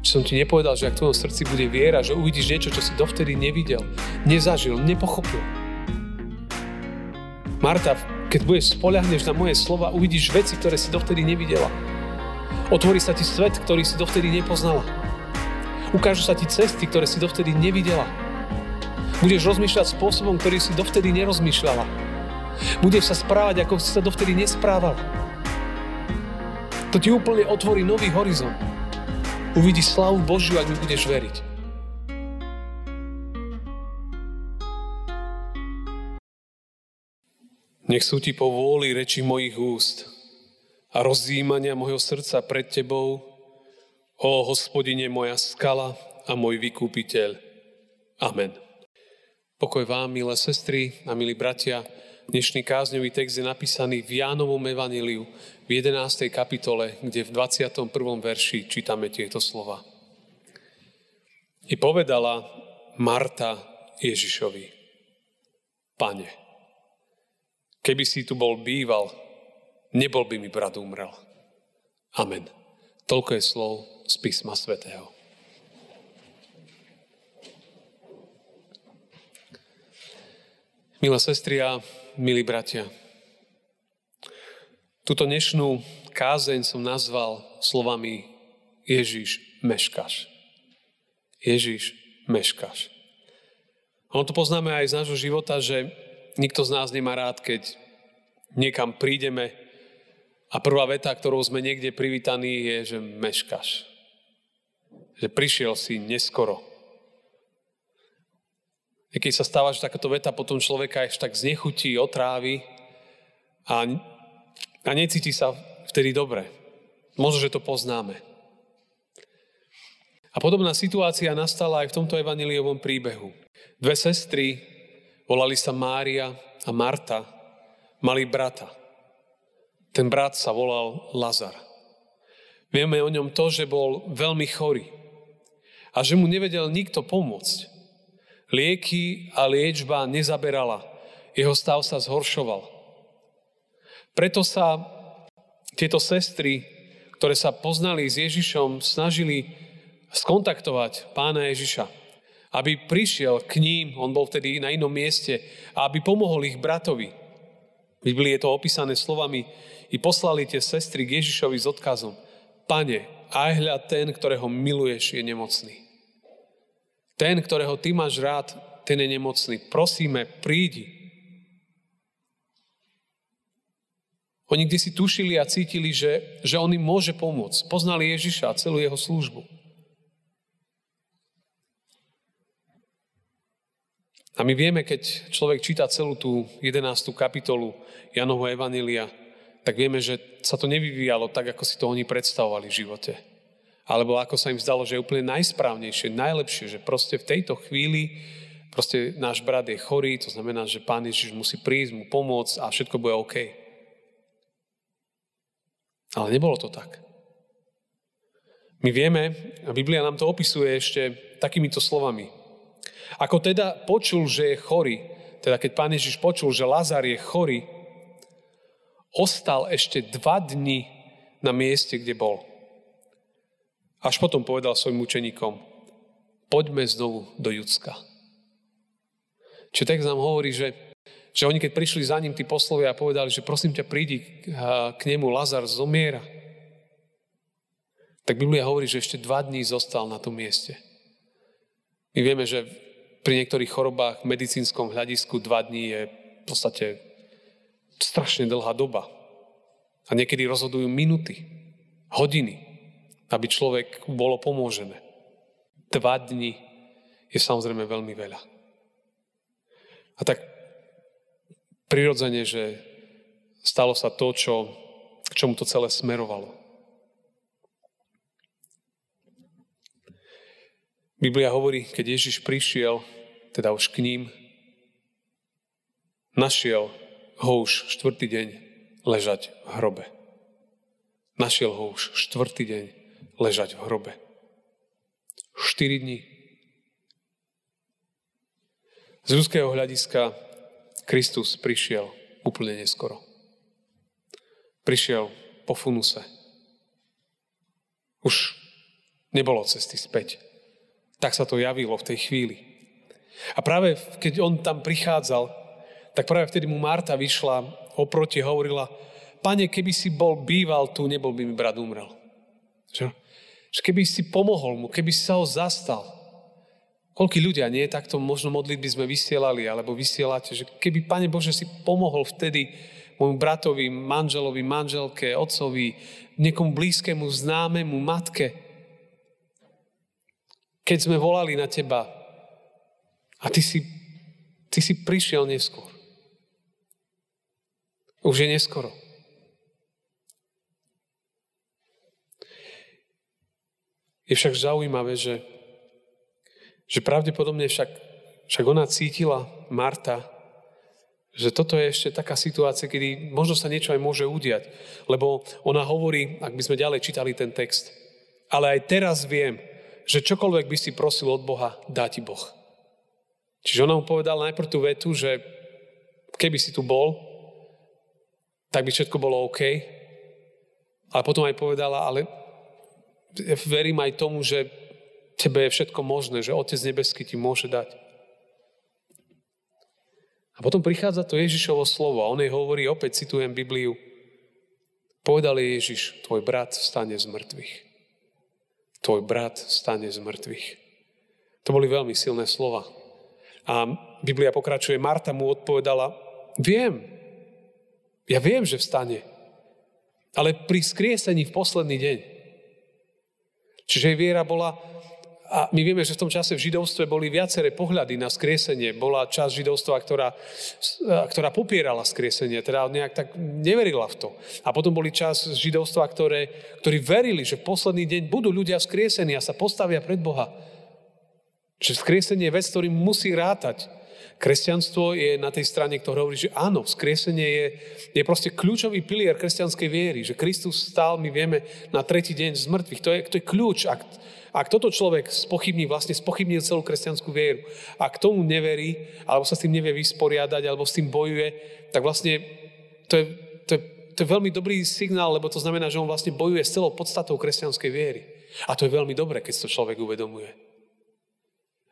Či som ti nepovedal, že ak v tvojom srdci bude viera, že uvidíš niečo, čo si dovtedy nevidel, nezažil, nepochopil. Marta, keď budeš spoľahneš na moje slova, uvidíš veci, ktoré si dovtedy nevidela. Otvorí sa ti svet, ktorý si dovtedy nepoznala. Ukážu sa ti cesty, ktoré si dovtedy nevidela. Budeš rozmýšľať spôsobom, ktorý si dovtedy nerozmýšľala. Budeš sa správať, ako si sa dovtedy nesprával. To ti úplne otvorí nový horizont. Uvidíš slavu Božiu, ak mi budeš veriť. Nech sú ti po vôli reči mojich úst a rozdímania mojho srdca pred tebou, o hospodine moja skala a môj vykúpiteľ. Amen. Pokoj vám, milé sestry a milí bratia. Dnešný kázňový text je napísaný v Jánovom evaníliu v 11. kapitole, kde v 21. verši čítame tieto slova. I povedala Marta Ježišovi, Pane, keby si tu bol býval, nebol by mi brat umrel. Amen. Toľko je slov z písma svätého. Milé sestry a milí bratia, túto dnešnú kázeň som nazval slovami Ježiš, meškaš. Ježiš, meškaš. Ono to poznáme aj z nášho života, že nikto z nás nemá rád, keď niekam prídeme a prvá veta, ktorou sme niekde privítaní, je, že meškaš. Že prišiel si neskoro. Keď sa stáva, že takáto veta potom človeka ešte tak znechutí, otrávi a, a necíti sa vtedy dobre. Možno, že to poznáme. A podobná situácia nastala aj v tomto evaniliovom príbehu. Dve sestry, volali sa Mária a Marta, mali brata. Ten brat sa volal Lazar. Vieme o ňom to, že bol veľmi chorý a že mu nevedel nikto pomôcť. Lieky a liečba nezaberala. Jeho stav sa zhoršoval. Preto sa tieto sestry, ktoré sa poznali s Ježišom, snažili skontaktovať pána Ježiša, aby prišiel k ním, on bol vtedy na inom mieste, a aby pomohol ich bratovi. V Biblii je to opísané slovami, i poslali tie sestry k Ježišovi s odkazom, Pane, aj hľa ten, ktorého miluješ, je nemocný. Ten, ktorého ty máš rád, ten je nemocný. Prosíme, prídi. Oni kde si tušili a cítili, že, že on im môže pomôcť. Poznali Ježiša a celú jeho službu. A my vieme, keď človek číta celú tú 11. kapitolu Janovho Evanília, tak vieme, že sa to nevyvíjalo tak, ako si to oni predstavovali v živote alebo ako sa im zdalo, že je úplne najsprávnejšie, najlepšie, že proste v tejto chvíli proste náš brat je chorý, to znamená, že Pán Ježiš musí prísť, mu pomôcť a všetko bude OK. Ale nebolo to tak. My vieme, a Biblia nám to opisuje ešte takýmito slovami. Ako teda počul, že je chorý, teda keď Pán Ježiš počul, že Lazar je chorý, ostal ešte dva dni na mieste, kde bol. Až potom povedal svojim učeníkom, poďme znovu do Judska. Čiže text nám hovorí, že, že oni keď prišli za ním, tí poslovia a povedali, že prosím ťa, prídi k nemu, Lazar zomiera. Tak Biblia hovorí, že ešte dva dní zostal na tom mieste. My vieme, že pri niektorých chorobách v medicínskom hľadisku dva dní je v podstate strašne dlhá doba. A niekedy rozhodujú minuty, hodiny aby človek bolo pomôžené. Dva dni je samozrejme veľmi veľa. A tak prirodzene, že stalo sa to, čo, k čomu to celé smerovalo. Biblia hovorí, keď Ježiš prišiel, teda už k ním, našiel ho už štvrtý deň ležať v hrobe. Našiel ho už štvrtý deň ležať v hrobe. 4 dní. Z ľudského hľadiska Kristus prišiel úplne neskoro. Prišiel po funuse. Už Nebolo cesty späť. Tak sa to javilo v tej chvíli. A práve keď on tam prichádzal, tak práve vtedy mu Marta vyšla oproti hovorila, pane, keby si bol býval tu, nebol by mi brat umrel. Čo? Že keby si pomohol mu, keby si sa ho zastal. Koľkí ľudia nie takto možno modliť by sme vysielali, alebo vysielate, že keby, Pane Bože, si pomohol vtedy môjmu bratovi, manželovi, manželke, otcovi, niekomu blízkému, známemu, matke. Keď sme volali na teba a ty si, ty si prišiel neskôr. Už je neskoro. Je však zaujímavé, že, že pravdepodobne však, však ona cítila, Marta, že toto je ešte taká situácia, kedy možno sa niečo aj môže udiať. Lebo ona hovorí, ak by sme ďalej čítali ten text, ale aj teraz viem, že čokoľvek by si prosil od Boha, dá ti Boh. Čiže ona mu povedala najprv tú vetu, že keby si tu bol, tak by všetko bolo OK. Ale potom aj povedala, ale verím aj tomu, že tebe je všetko možné, že Otec Nebeský ti môže dať. A potom prichádza to Ježišovo slovo a on jej hovorí, opäť citujem Bibliu, povedal Ježiš, tvoj brat stane z mŕtvych. Tvoj brat stane z mŕtvych. To boli veľmi silné slova. A Biblia pokračuje, Marta mu odpovedala, viem, ja viem, že vstane, ale pri skriesení v posledný deň. Čiže viera bola, a my vieme, že v tom čase v židovstve boli viaceré pohľady na skriesenie. Bola časť židovstva, ktorá, ktorá popierala skriesenie, teda nejak tak neverila v to. A potom boli časť židovstva, ktoré, ktorí verili, že v posledný deň budú ľudia skriesení a sa postavia pred Boha. Že skriesenie je vec, ktorým musí rátať. Kresťanstvo je na tej strane, ktorá hovorí, že áno, skriesenie je, je proste kľúčový pilier kresťanskej viery, že Kristus stál, my vieme, na tretí deň z mŕtvych. To je, to je kľúč. Ak, ak toto človek spochybní, vlastne spochybní celú kresťanskú vieru. Ak tomu neverí, alebo sa s tým nevie vysporiadať, alebo s tým bojuje, tak vlastne to je, to je, to je veľmi dobrý signál, lebo to znamená, že on vlastne bojuje s celou podstatou kresťanskej viery. A to je veľmi dobré, keď to človek uvedomuje.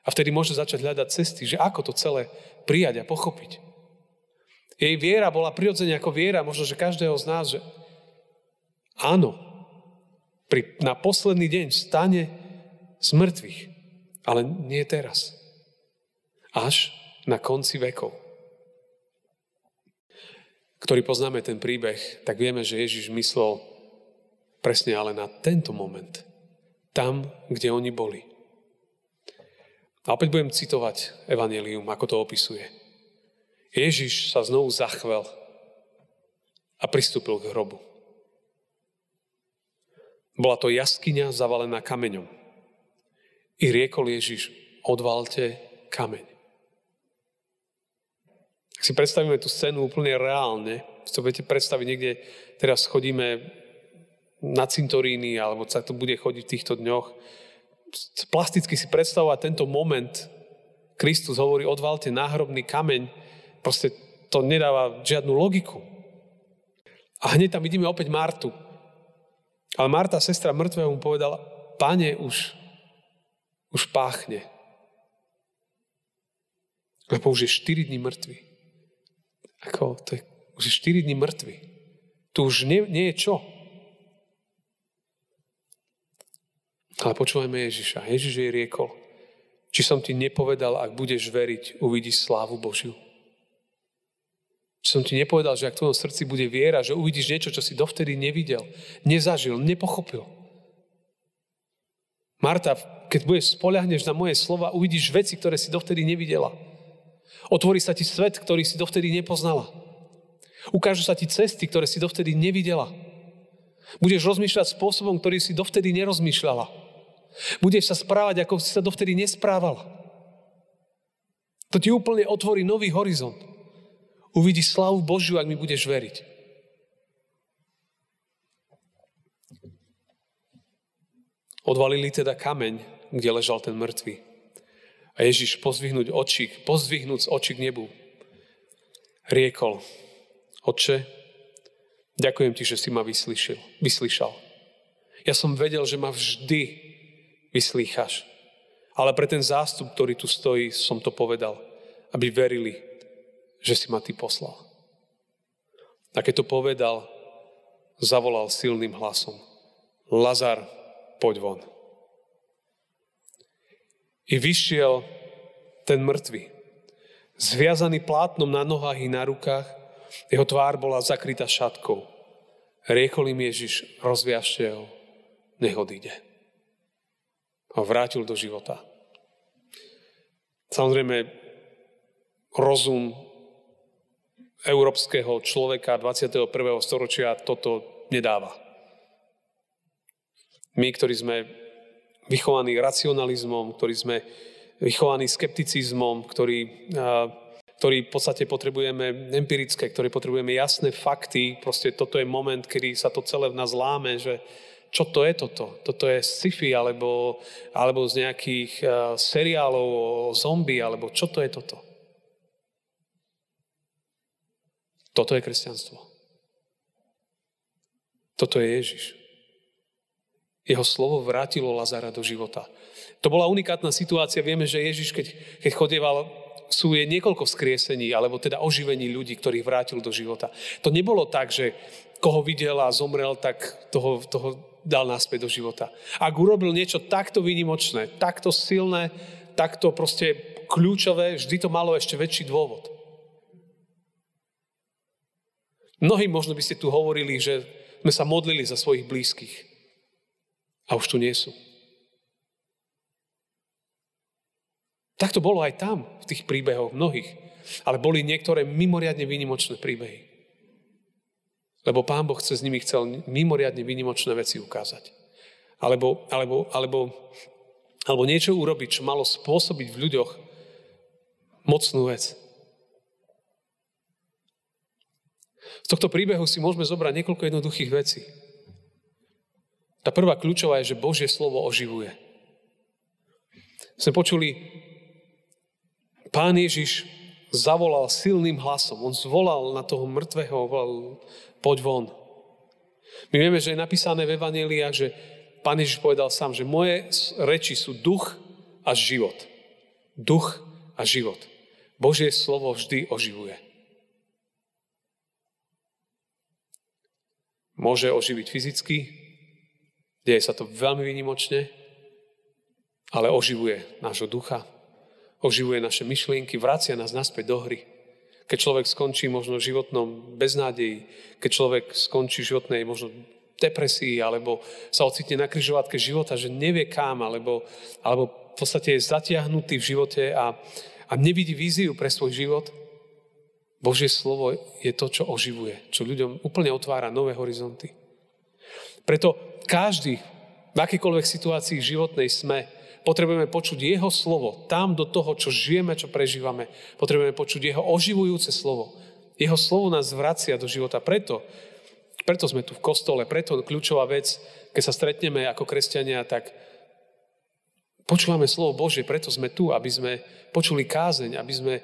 A vtedy môže začať hľadať cesty, že ako to celé prijať a pochopiť. Jej viera bola prirodzene ako viera možno, že každého z nás, že áno, pri, na posledný deň stane z mŕtvych. Ale nie teraz. Až na konci vekov. Ktorý poznáme ten príbeh, tak vieme, že Ježiš myslel presne ale na tento moment. Tam, kde oni boli. A opäť budem citovať Evangelium, ako to opisuje. Ježiš sa znovu zachvel a pristúpil k hrobu. Bola to jaskyňa zavalená kameňom. I riekol Ježiš, odvalte kameň. Ak si predstavíme tú scénu úplne reálne, si to viete predstaviť niekde, teraz chodíme na cintoríny, alebo sa to bude chodiť v týchto dňoch. Plasticky si predstavovať tento moment, Kristus hovorí, odvalte náhrobný kameň, proste to nedáva žiadnu logiku. A hneď tam vidíme opäť Martu. Ale Marta, sestra mŕtvého, mu povedala, pane, už už páchne. Lebo už je 4 dní mŕtvy. Ako, to je, už je 4 dní mŕtvy. Tu už nie, nie je čo. Ale počúvajme Ježiša. Ježiš jej riekol, či som ti nepovedal, ak budeš veriť, uvidíš slávu Božiu. Či som ti nepovedal, že ak v tvojom srdci bude viera, že uvidíš niečo, čo si dovtedy nevidel, nezažil, nepochopil. Marta, keď budeš spoľahneš na moje slova, uvidíš veci, ktoré si dovtedy nevidela. Otvorí sa ti svet, ktorý si dovtedy nepoznala. Ukážu sa ti cesty, ktoré si dovtedy nevidela. Budeš rozmýšľať spôsobom, ktorý si dovtedy nerozmýšľala. Budeš sa správať, ako si sa dovtedy nesprávala. To ti úplne otvorí nový horizont. Uvidíš slavu Božiu, ak mi budeš veriť. Odvalili teda kameň, kde ležal ten mŕtvy. A Ježiš pozvihnúť oči, pozvihnúť oči k nebu, riekol, Otče, ďakujem ti, že si ma vyslyšil, vyslyšal. Ja som vedel, že ma vždy vyslýchaš. Ale pre ten zástup, ktorý tu stojí, som to povedal, aby verili, že si ma ty poslal. A keď to povedal, zavolal silným hlasom. Lazar, poď von. I vyšiel ten mŕtvy, zviazaný plátnom na nohách i na rukách, jeho tvár bola zakrytá šatkou. Riekol im Ježiš, rozviažte ho, nech odíde. A vrátil do života. Samozrejme, rozum európskeho človeka 21. storočia toto nedáva. My, ktorí sme vychovaní racionalizmom, ktorí sme vychovaní skepticizmom, ktorí ktorý v podstate potrebujeme empirické, ktorý potrebujeme jasné fakty. Proste toto je moment, kedy sa to celé v nás láme, že čo to je toto? Toto je sci-fi alebo, alebo z nejakých uh, seriálov o zombie, alebo čo to je toto? Toto je kresťanstvo. Toto je Ježiš. Jeho slovo vrátilo Lazara do života. To bola unikátna situácia. Vieme, že Ježiš, keď, keď chodieval sú je niekoľko vzkriesení, alebo teda oživení ľudí, ktorých vrátil do života. To nebolo tak, že koho videl a zomrel, tak toho, toho dal naspäť do života. Ak urobil niečo takto výnimočné, takto silné, takto proste kľúčové, vždy to malo ešte väčší dôvod. Mnohí možno by ste tu hovorili, že sme sa modlili za svojich blízkych. A už tu nie sú. Tak to bolo aj tam, v tých príbehoch mnohých. Ale boli niektoré mimoriadne výnimočné príbehy. Lebo Pán Boh chce s nimi chcel mimoriadne výnimočné veci ukázať. Alebo, alebo, alebo, alebo niečo urobiť, čo malo spôsobiť v ľuďoch mocnú vec. Z tohto príbehu si môžeme zobrať niekoľko jednoduchých vecí. Tá prvá kľúčová je, že Božie slovo oživuje. Sme počuli Pán Ježiš zavolal silným hlasom. On zvolal na toho mŕtvého, volal, poď von. My vieme, že je napísané v Evangeliách, že Pán Ježiš povedal sám, že moje reči sú duch a život. Duch a život. Božie slovo vždy oživuje. Môže oživiť fyzicky, deje sa to veľmi výnimočne, ale oživuje nášho ducha, oživuje naše myšlienky, vracia nás naspäť do hry. Keď človek skončí možno v životnom beznádeji, keď človek skončí v životnej možno depresii, alebo sa ocitne na križovatke života, že nevie kam, alebo, alebo v podstate je zatiahnutý v živote a, a nevidí víziu pre svoj život, Božie slovo je to, čo oživuje, čo ľuďom úplne otvára nové horizonty. Preto každý, v akýkoľvek situácii životnej sme, Potrebujeme počuť Jeho slovo tam do toho, čo žijeme, čo prežívame. Potrebujeme počuť Jeho oživujúce slovo. Jeho slovo nás vracia do života. Preto, preto sme tu v kostole, preto kľúčová vec, keď sa stretneme ako kresťania, tak počúvame slovo Božie, preto sme tu, aby sme počuli kázeň, aby sme,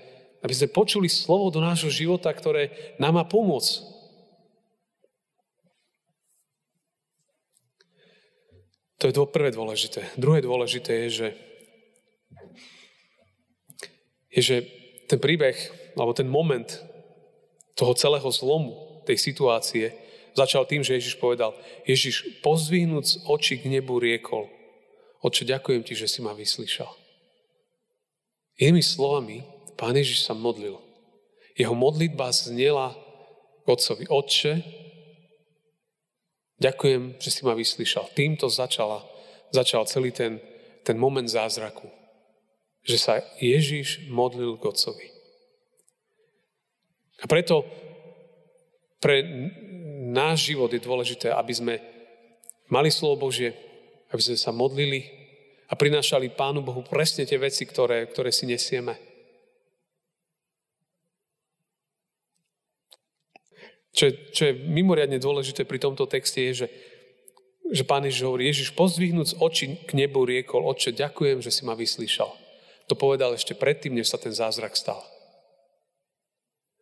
aby sme počuli slovo do nášho života, ktoré nám má pomôcť To je prvé dôležité. Druhé dôležité je, že, je, že ten príbeh, alebo ten moment toho celého zlomu, tej situácie, začal tým, že Ježiš povedal, Ježiš pozdvihnúc oči k nebu riekol, Oče, ďakujem ti, že si ma vyslyšal. Inými slovami, Pán Ježiš sa modlil. Jeho modlitba znela k Otcovi. Otče, Ďakujem, že si ma vyslyšal. Týmto začala, začal celý ten, ten moment zázraku. Že sa Ježiš modlil k Otcovi. A preto pre náš život je dôležité, aby sme mali slovo Božie, aby sme sa modlili a prinášali Pánu Bohu presne tie veci, ktoré, ktoré si nesieme. Čo je, čo je mimoriadne dôležité pri tomto texte je, že, že Pán Ježiš hovorí, Ježiš pozdvihnúc oči k nebu riekol, Otče, ďakujem, že si ma vyslyšal. To povedal ešte predtým, než sa ten zázrak stal.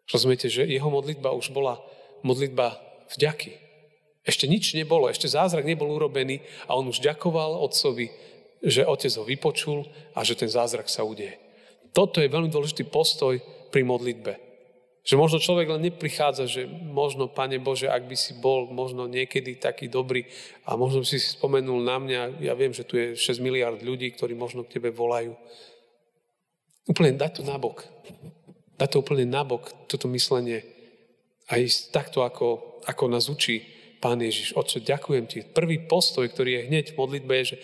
Rozumiete, že jeho modlitba už bola modlitba vďaky. Ešte nič nebolo, ešte zázrak nebol urobený a on už ďakoval Otcovi že otec ho vypočul a že ten zázrak sa udie. Toto je veľmi dôležitý postoj pri modlitbe. Že možno človek len neprichádza, že možno, Pane Bože, ak by si bol možno niekedy taký dobrý a možno by si si spomenul na mňa, ja viem, že tu je 6 miliard ľudí, ktorí možno k tebe volajú. Úplne dať to nabok. Dať to úplne nabok, toto myslenie. A ísť takto, ako, ako nás učí Pán Ježiš. Oče, ďakujem ti. Prvý postoj, ktorý je hneď v modlitbe, je, že,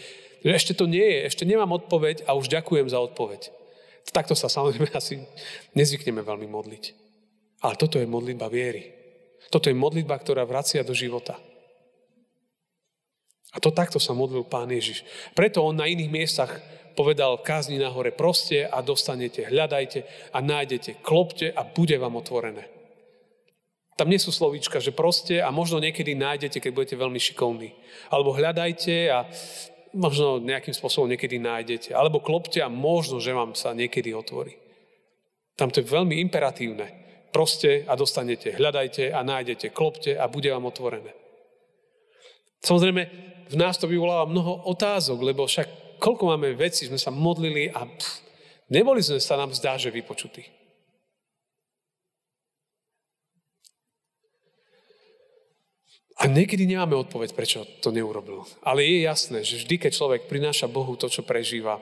že ešte to nie je, ešte nemám odpoveď a už ďakujem za odpoveď. Takto sa samozrejme asi nezvykneme veľmi modliť. Ale toto je modlitba viery. Toto je modlitba, ktorá vracia do života. A to takto sa modlil Pán Ježiš. Preto on na iných miestach povedal kázni na hore, proste a dostanete, hľadajte a nájdete, klopte a bude vám otvorené. Tam nie sú slovíčka, že proste a možno niekedy nájdete, keď budete veľmi šikovní. Alebo hľadajte a možno nejakým spôsobom niekedy nájdete. Alebo klopte a možno, že vám sa niekedy otvorí. Tam to je veľmi imperatívne. Proste a dostanete. Hľadajte a nájdete. Klopte a bude vám otvorené. Samozrejme, v nás to vyvoláva mnoho otázok, lebo však koľko máme veci, sme sa modlili a pff, neboli sme sa nám zdá, že vypočutí. A niekedy nemáme odpoveď, prečo to neurobil. Ale je jasné, že vždy, keď človek prináša Bohu to, čo prežíva,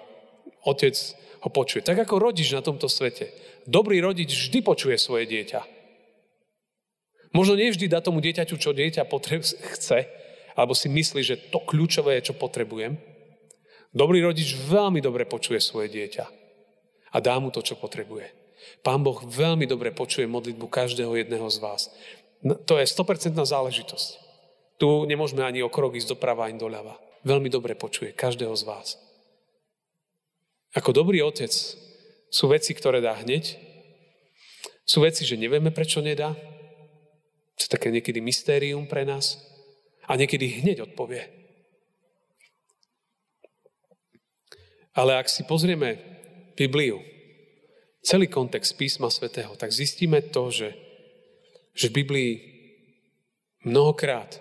otec ho počuje. Tak ako rodič na tomto svete. Dobrý rodič vždy počuje svoje dieťa. Možno nevždy dá tomu dieťaťu, čo dieťa potreb- chce, alebo si myslí, že to kľúčové je, čo potrebujem. Dobrý rodič veľmi dobre počuje svoje dieťa a dá mu to, čo potrebuje. Pán Boh veľmi dobre počuje modlitbu každého jedného z vás. No, to je 100% záležitosť. Tu nemôžeme ani o krok ísť doprava, ani doľava. Veľmi dobre počuje každého z vás. Ako dobrý otec sú veci, ktoré dá hneď. Sú veci, že nevieme, prečo nedá. Sú také niekedy mystérium pre nás. A niekedy hneď odpovie. Ale ak si pozrieme Bibliu, celý kontext písma svätého, tak zistíme to, že, že v Biblii mnohokrát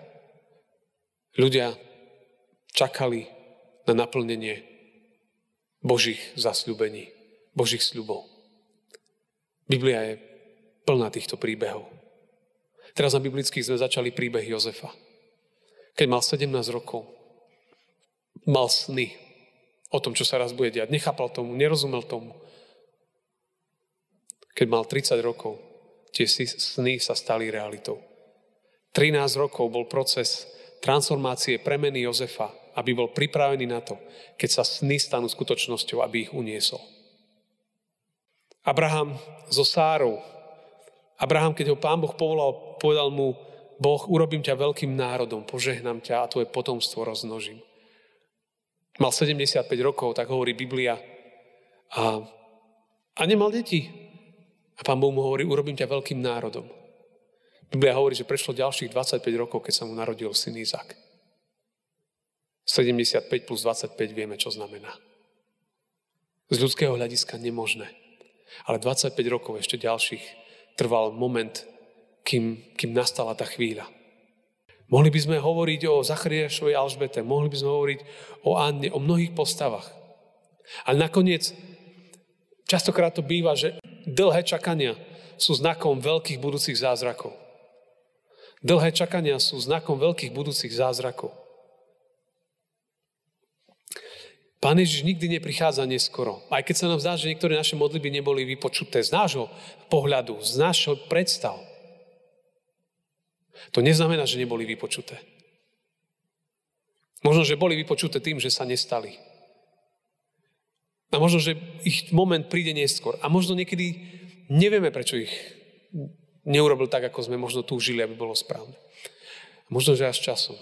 ľudia čakali na naplnenie Božích zasľúbení, Božích sľubov. Biblia je plná týchto príbehov. Teraz na biblických sme začali príbeh Jozefa. Keď mal 17 rokov, mal sny o tom, čo sa raz bude diať. Nechápal tomu, nerozumel tomu. Keď mal 30 rokov, tie sny sa stali realitou. 13 rokov bol proces transformácie, premeny Jozefa aby bol pripravený na to, keď sa sny stanú skutočnosťou, aby ich uniesol. Abraham so Sárou. Abraham, keď ho pán Boh povolal, povedal mu, Boh, urobím ťa veľkým národom, požehnám ťa a tvoje potomstvo roznožím. Mal 75 rokov, tak hovorí Biblia. A, a nemal deti. A pán Boh mu hovorí, urobím ťa veľkým národom. Biblia hovorí, že prešlo ďalších 25 rokov, keď sa mu narodil syn Izak. 75 plus 25 vieme, čo znamená. Z ľudského hľadiska nemožné. Ale 25 rokov ešte ďalších trval moment, kým, kým nastala tá chvíľa. Mohli by sme hovoriť o Zachariášovej Alžbete, mohli by sme hovoriť o Anne, o mnohých postavách. Ale nakoniec, častokrát to býva, že dlhé čakania sú znakom veľkých budúcich zázrakov. Dlhé čakania sú znakom veľkých budúcich zázrakov. Pán Ježiš nikdy neprichádza neskoro. Aj keď sa nám zdá, že niektoré naše modlitby neboli vypočuté z nášho pohľadu, z nášho predstav. To neznamená, že neboli vypočuté. Možno, že boli vypočuté tým, že sa nestali. A možno, že ich moment príde neskôr. A možno niekedy nevieme, prečo ich neurobil tak, ako sme možno túžili, aby bolo správne. Možno, že až časom.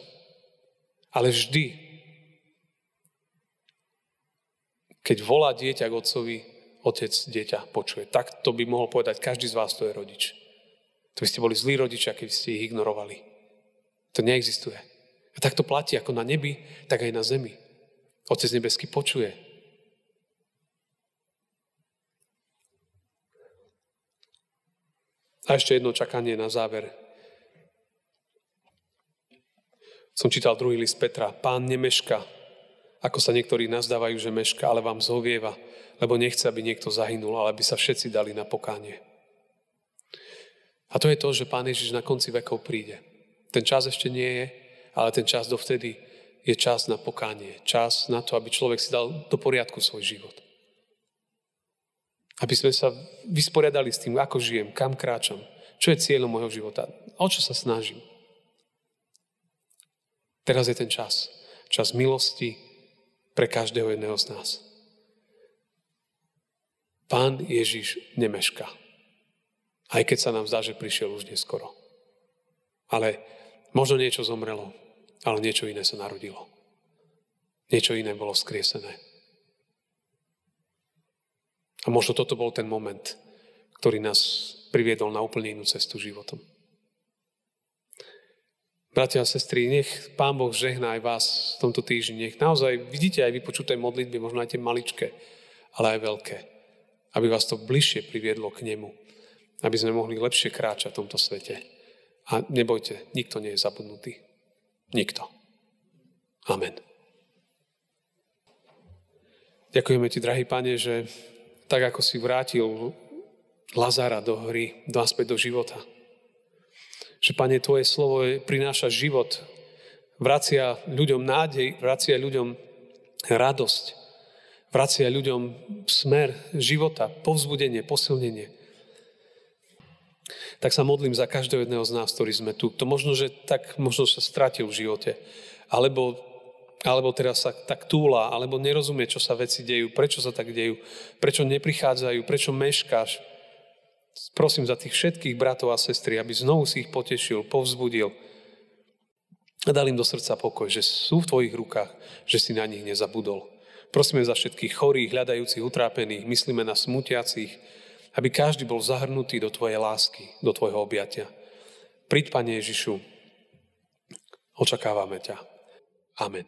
Ale vždy Keď volá dieťa k otcovi, otec dieťa počuje. Tak to by mohol povedať každý z vás, to je rodič. To by ste boli zlí rodičia, keby ste ich ignorovali. To neexistuje. A tak to platí ako na nebi, tak aj na zemi. Otec nebeský počuje. A ešte jedno čakanie na záver. Som čítal druhý list Petra. Pán nemeška ako sa niektorí nazdávajú, že meška, ale vám zhovieva, lebo nechce, aby niekto zahynul, ale aby sa všetci dali na pokánie. A to je to, že Pán Ježiš na konci vekov príde. Ten čas ešte nie je, ale ten čas dovtedy je čas na pokánie. Čas na to, aby človek si dal do poriadku svoj život. Aby sme sa vysporiadali s tým, ako žijem, kam kráčam, čo je cieľom môjho života, o čo sa snažím. Teraz je ten čas. Čas milosti pre každého jedného z nás. Pán Ježiš nemeška. Aj keď sa nám zdá, že prišiel už neskoro. Ale možno niečo zomrelo, ale niečo iné sa narodilo. Niečo iné bolo skriesené. A možno toto bol ten moment, ktorý nás priviedol na úplne inú cestu životom. Bratia a sestry, nech Pán Boh žehná aj vás v tomto týždni. Nech naozaj vidíte aj vypočuté modlitby, možno aj tie maličké, ale aj veľké. Aby vás to bližšie priviedlo k Nemu. Aby sme mohli lepšie kráčať v tomto svete. A nebojte, nikto nie je zabudnutý. Nikto. Amen. Ďakujeme Ti, drahý Pane, že tak ako si vrátil Lazara do hry, do aspäť do života. Že, Pane, Tvoje slovo prináša život, vracia ľuďom nádej, vracia ľuďom radosť, vracia ľuďom smer života, povzbudenie, posilnenie. Tak sa modlím za každého jedného z nás, ktorý sme tu. To možno, že tak možno sa stratil v živote. Alebo alebo teraz sa tak túla, alebo nerozumie, čo sa veci dejú, prečo sa tak dejú, prečo neprichádzajú, prečo meškáš. Prosím za tých všetkých bratov a sestry, aby znovu si ich potešil, povzbudil a dal im do srdca pokoj, že sú v tvojich rukách, že si na nich nezabudol. Prosíme za všetkých chorých, hľadajúcich, utrápených, myslíme na smutiacich, aby každý bol zahrnutý do tvojej lásky, do tvojho objatia. Príď, Pane Ježišu, očakávame ťa. Amen.